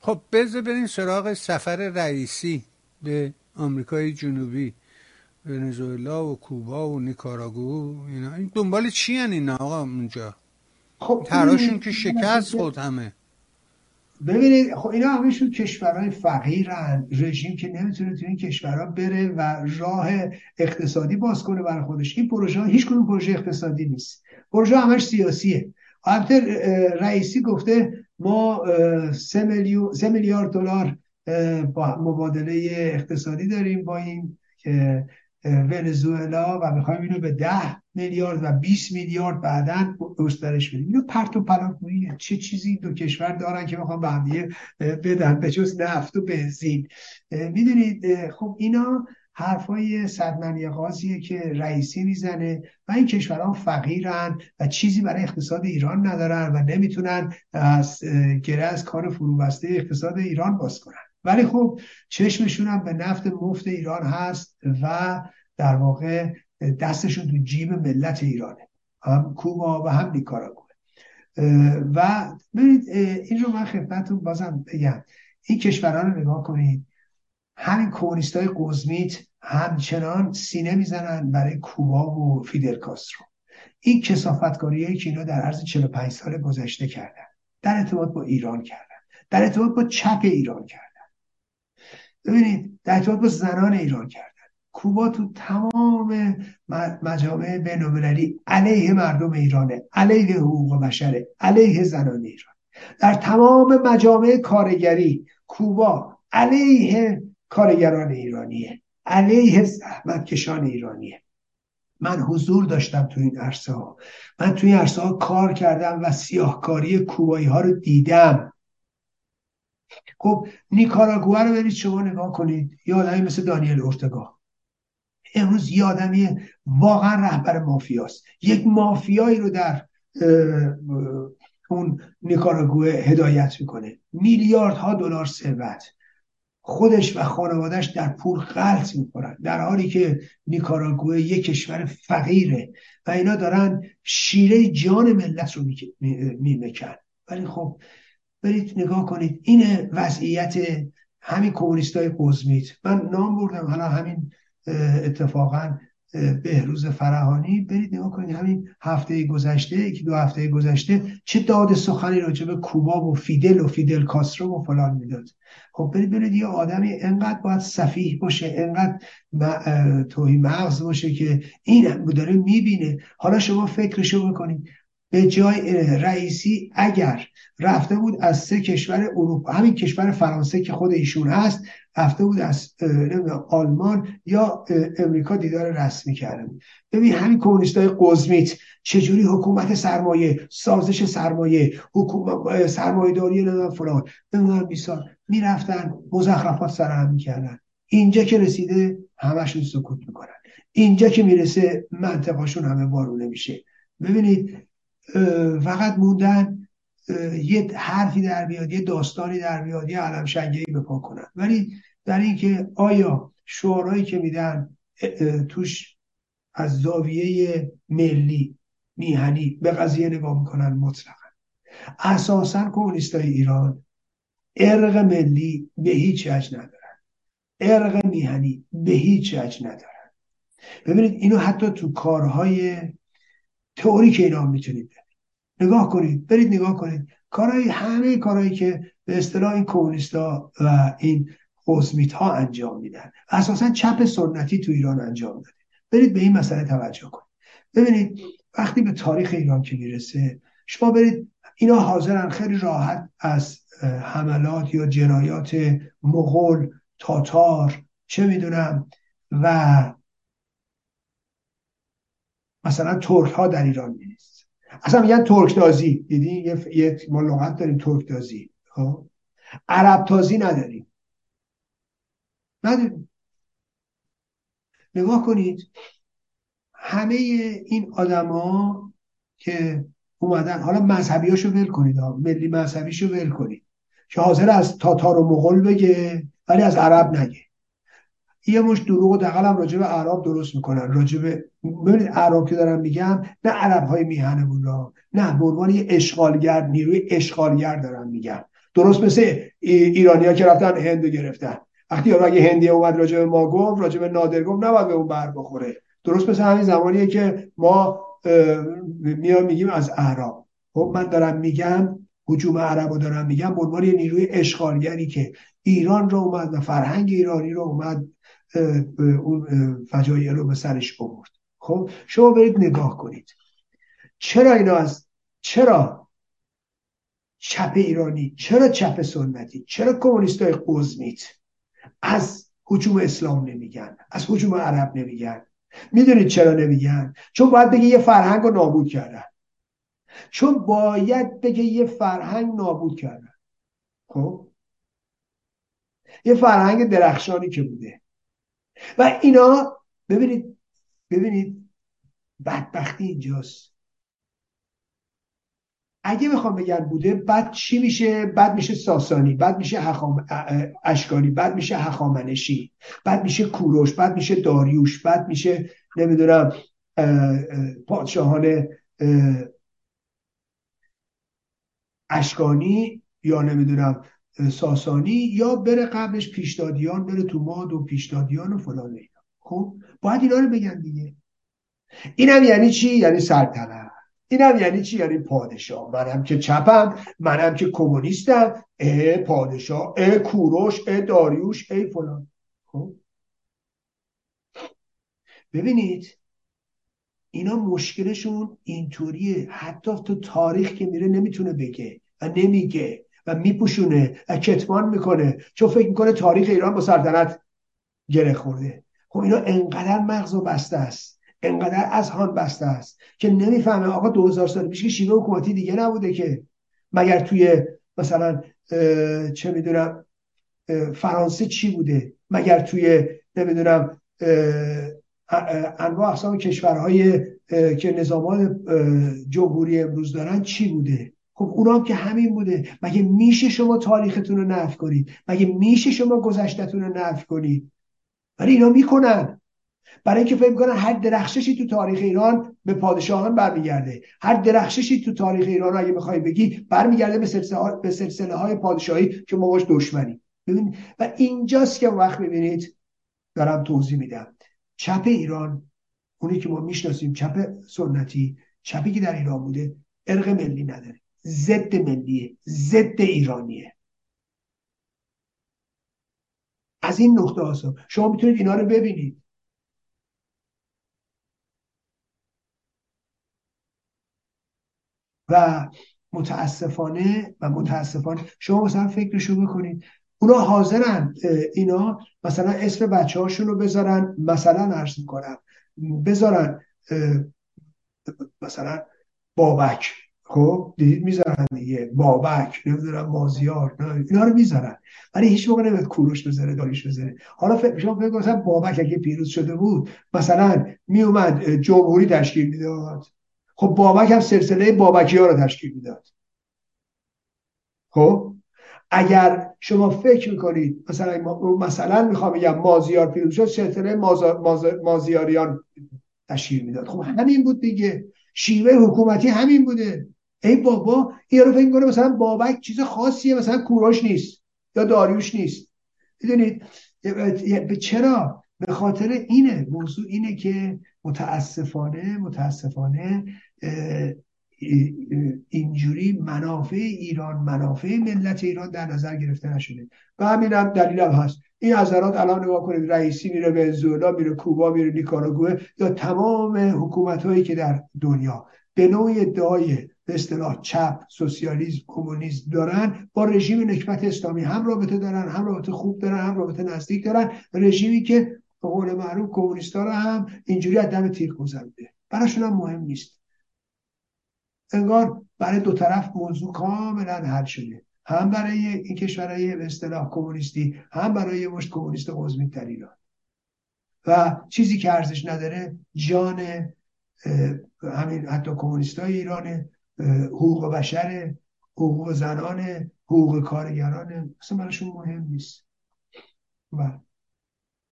خب بذار بریم سراغ سفر رئیسی به آمریکای جنوبی. ونزوئلا و کوبا و نیکاراگو اینا. این دنبال چی هن اینا آقا اونجا؟ خب تراشون که شکست خود همه. ببینید خب اینا همشون کشورهای فقیرن. رژیم که نمی‌تونه تو این کشورها بره و راه اقتصادی باز کنه برای خودش. این پروژه ها هیچ کنون پروژه اقتصادی نیست. پروژه همش سیاسیه. البته رئیسی گفته ما سه, میلیارد دلار مبادله اقتصادی داریم با این ونزوئلا و می‌خوایم اینو به ده میلیارد و 20 میلیارد بعدا گسترش بدیم. اینو پرت و پلاکنیه چه چیزی دو کشور دارن که می‌خوان به بدن به جز نفت و بنزین. می‌دونید خب اینا حرفای صدمنی غازیه که رئیسی می‌زنه و این کشورها فقیرن و چیزی برای اقتصاد ایران ندارن و نمی‌تونن از گره از کار فروبسته اقتصاد ایران باز کنن. ولی خب چشمشون هم به نفت مفت ایران هست و در واقع دستشون تو جیب ملت ایرانه. هم کوبا و هم نیکاراگوه. و ببینید این رو من خدمتتون بازم بگم. این کشوران رو نگاه کنید. همین کمونیست قزمیت همچنان سینه می‌زنن برای کوبا و فیدل کاسترو. این کسافتکاری که اینا در عرض 45 سال گذشته کردن در ارتباط با ایران کردن در ارتباط با چپ ایران کردن. ببینید در ارتباط با زنان ایران کردن. کوبا تو تمام مجامع بینالمللی علیه مردم ایرانه علیه حقوق بشره علیه زنان ایران. در تمام مجامع کارگری کوبا علیه کارگران ایرانیه. علیه زحمتکشان ایرانیه. من حضور داشتم تو این عرصه ها من تو این عرصه ها کار کردم و سیاهکاری کوبایی ها رو دیدم. خب نیکاراگوه رو برید شما نگاه کنید. یه آدمی مثل دانیل اورتگا. امروز یه آدمی واقعا رهبر مافیاست. یک مافیایی رو در اون نیکاراگوه هدایت می‌کنه. میلیاردها دلار ثروت. خودش و خانوادهش در پول غلط می‌کنن. در حالی که نیکاراگوه یک کشور فقیره و اینا دارن شیره جان ملت رو میمکن. ولی خب برید نگاه کنید این وضعیت همین کمونیست های قزمیت من نام بردم حالا همین اتفاقا بهروز فرهانی برید نگاه کنید همین هفته گذشته یکی دو هفته گذشته چه داد سخنی راجع به کوبا و فیدل و فیدل کاسترو و فلان می‌داد. خب برید برید یه آدمی انقدر باید صفیح باشه انقدر توهی مغز باشه که این داره می‌بینه. حالا شما فکرشو بکنید. به جای رئیسی اگر رفته بود از سه کشور اروپا همین کشور فرانسه که خود ایشون هست رفته بود از آلمان یا امریکا دیدار رسمی کرده بود ببین همین کمونیست های قزمیت چجوری حکومت سرمایه سازش سرمایه حکومت سرمایه داری ندارن فلان نمی‌دونم بیسار می‌رفتن مزخرفات سر هم می‌کردن. اینجا که رسیده همشون سکوت می‌کنن. اینجا که می‌رسه منطقهاشون همه بارونه میشه. ببینید فقط موندن یه حرفی در بیاد یه داستانی در بیاد یه علم شنگهی بپا کنن. ولی در اینکه آیا شعارهایی که میدن توش از زاویه ملی میهنی به قضیه نگاه می‌کنن مطلقا. اساسا کمونیستای ایران ارق ملی به هیچ وجه ندارن. ارق میهنی به هیچ وجه ندارن. ببینید اینو حتی تو کارهای تئوریک اینا می‌تونید نگاه کنید برید نگاه کنید. کارهای همه کارهایی که به اصطلاح این کمونیستا و این قزمیت ها انجام میدن. اساسا چپ سنتی تو ایران انجام داده برید به این مسئله توجه کنید. ببینید وقتی به تاریخ ایران که می‌رسه شما برید اینا حاضرن خیلی راحت از حملات یا جنایات مغول تاتار چه می‌دونم و مثلا ترک ها در ایران نیست اصلا میگن ترک تازی دیدی؟ یه, یه ما لغت داریم ترک تازی خب؟ عرب تازی نداریم. نداریم. نگاه کنید. همه این آدما که اومدن حالا مذهبیاشو ول کنید ملی مذهبیشو ول کنید. که حاضر از تاتار و مغول بگه ولی از عرب نگه. یه مش دروغ و دقل هم راجع به عرب درست می‌کنن. راجع به ببینید عرب که دارم میگم نه عرب های میهنمون را نه به عنوان یه اشغالگر نیروی اشغالگر دارم میگم. درست مثل ایرانیا که رفتن هند گرفتن. وقتی اگه هندی اومد راجع به ما گفت راجع به نادر گفت نباید به اون بر بخوره. درست مثل همین زمانیه که ما میام میگیم از اعراب خب من دارم میگم حجوم عرب رو دارم میگم به عنوان نیروی اشغالگری که ایران رو اومد و فرهنگ ایرانی رو اومد اون فجایع رو به سرش آورد خب شما برید نگاه کنید. چرا اینا از چرا چپ ایرانی چرا چپ سنتی چرا کمونیست های قزمیت از حجوم اسلام نمیگن از حجوم عرب نمیگن؟ می‌دونید چرا نمیگن؟ چون باید بگه یه فرهنگ رو نابود کردن. چون باید بگه یه فرهنگ نابود کردن. خب؟ یه فرهنگ درخشانی که بوده. و اینا ببینید ببینید بدبختی اینجاست. اگه بخوام بگم بوده بعد چی میشه؟ بعد میشه ساسانی بعد میشه حخام... اشکانی بعد میشه هخامنشی بعد میشه کوروش بعد میشه داریوش بعد میشه نمی‌دونم پادشاهان اشکانی یا نمی‌دونم ساسانی یا بره قبلش پیشدادیان بره تو ماد و پیشدادیان و فلان اینا. خب؟ باید اینا رو بگن دیگه. اینم یعنی چی؟ یعنی سلطنت. اینم یعنی چی؟ یعنی پادشاه. منم که چپم منم که کمونیستم. اه پادشاه اه کوروش اه داریوش ای فلان. خب؟ ببینید اینا مشکلشون اینطوریه. حتی تو تاریخ که میره نمی‌تونه بگه و نمیگه. میپوشونه و کتمان می‌کنه. چون فکر می‌کنه تاریخ ایران با سلطنت گره خورده. خب اینا انقدر مغز و بسته است. انقدر از هان بسته است که نمی‌فهمه آقا 2000 سال پیش که شیوه حکومتی دیگه نبوده که مگر توی مثلا چه می‌دونم فرانسه چی بوده؟ مگر توی نمی‌دونم انواع اقسام کشورهای که نظامات جمهوری امروز دارن چی بوده؟ خب اونا هم که همین بوده. مگه میشه شما تاریختون رو نفی کنید؟ مگه میشه شما گذشتتون رو نفی کنید؟ ولی اینا می‌کنن. برای اینکه فکر کنن هر درخششی تو تاریخ ایران به پادشاهان برمیگرده. هر درخششی تو تاریخ ایران اگه بخوای بگی برمیگرده به سلسله, به سلسله های پادشاهی که ما باش دشمنی. ببین و اینجاست که وقت می‌بینید دارم توضیح میدم. چپ ایران اونی که ما می‌شناسیم چپ سنتی چپی که در ایران بوده ارق ملی نداره. ضد ملیه ضد ایرانیه. از این نقطه هاست شما می‌تونید اینا رو ببینید. و متاسفانه و متاسفانه شما مثلا فکرشو بکنید. اونا حاضرن اینا مثلا اسم بچه هاشون رو بذارن مثلا عرض می‌کنم بذارن مثلا بابک. خب دیدید می‌ذارن دیگه. بابک نمی‌دونم مازیار اینا رو می‌ذارن ولی هیچ موقع نمیاد کوروش بذاره داریش بذاره حالا فکر شما فکر مثلا بابک اگه پیروز شده بود مثلا میومد جمهوری تشکیل می‌داد. خب بابک هم سلسله بابکی ها رو تشکیل می‌داد. خب اگر شما فکر می‌کنید مثلا مثلا می‌خوام بگم مازیار پیروز شد سلسله مازیاریان تشکیل می‌داد. خب همین بود دیگه. شیوه حکومتی همین بوده. ای بابا این رو فکر کنه مثلا بابک چیز خاصیه مثلا کوروش نیست یا داریوش نیست. می‌دونید؟ چرا؟ به خاطر اینه موضوع اینه که متاسفانه متاسفانه اینجوری منافع ایران منافع ملت ایران در نظر گرفته نشده. و همین هم دلیل هم هست. این حضرات الان نگاه کنید رئیسی میره ونزوئلا میره کوبا میره نیکاراگوه یا تمام حکومت هایی که در دنیا. به نوع ادعای به اصطلاح چپ سوسیالیسم کمونیسم دارن با رژیم نکبت اسلامی. هم رابطه دارن هم رابطه خوب دارن هم رابطه نزدیک دارن. رژیمی که به قول معروف کمونیستا رو هم اینجوری از دم تیر گذرونده براشون هم مهم نیست. انگار برای دو طرف موضوع کاملا حل شده. هم برای این کشورهای به اصطلاح کمونیستی هم برای مشت کمونیست قزمی ایران. و چیزی که ارزش نداره جان همین حتی کمونیست های ایران حقوق بشر حقوق زنان حقوق کارگران. اصلا براشون مهم نیست. و